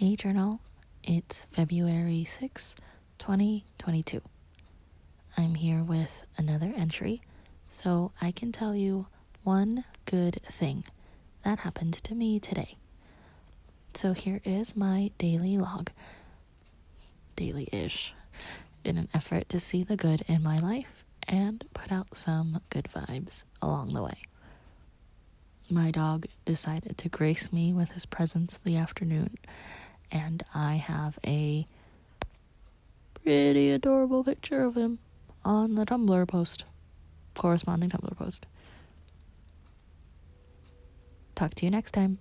Hey Journal, it's February 6, 2022. I'm here with another entry so I can tell you one good thing that happened to me today. So here is my daily log, daily ish, in an effort to see the good in my life and put out some good vibes along the way. My dog decided to grace me with his presence the afternoon and I have a pretty adorable picture of him on the Tumblr post, corresponding Tumblr post. Talk to you next time.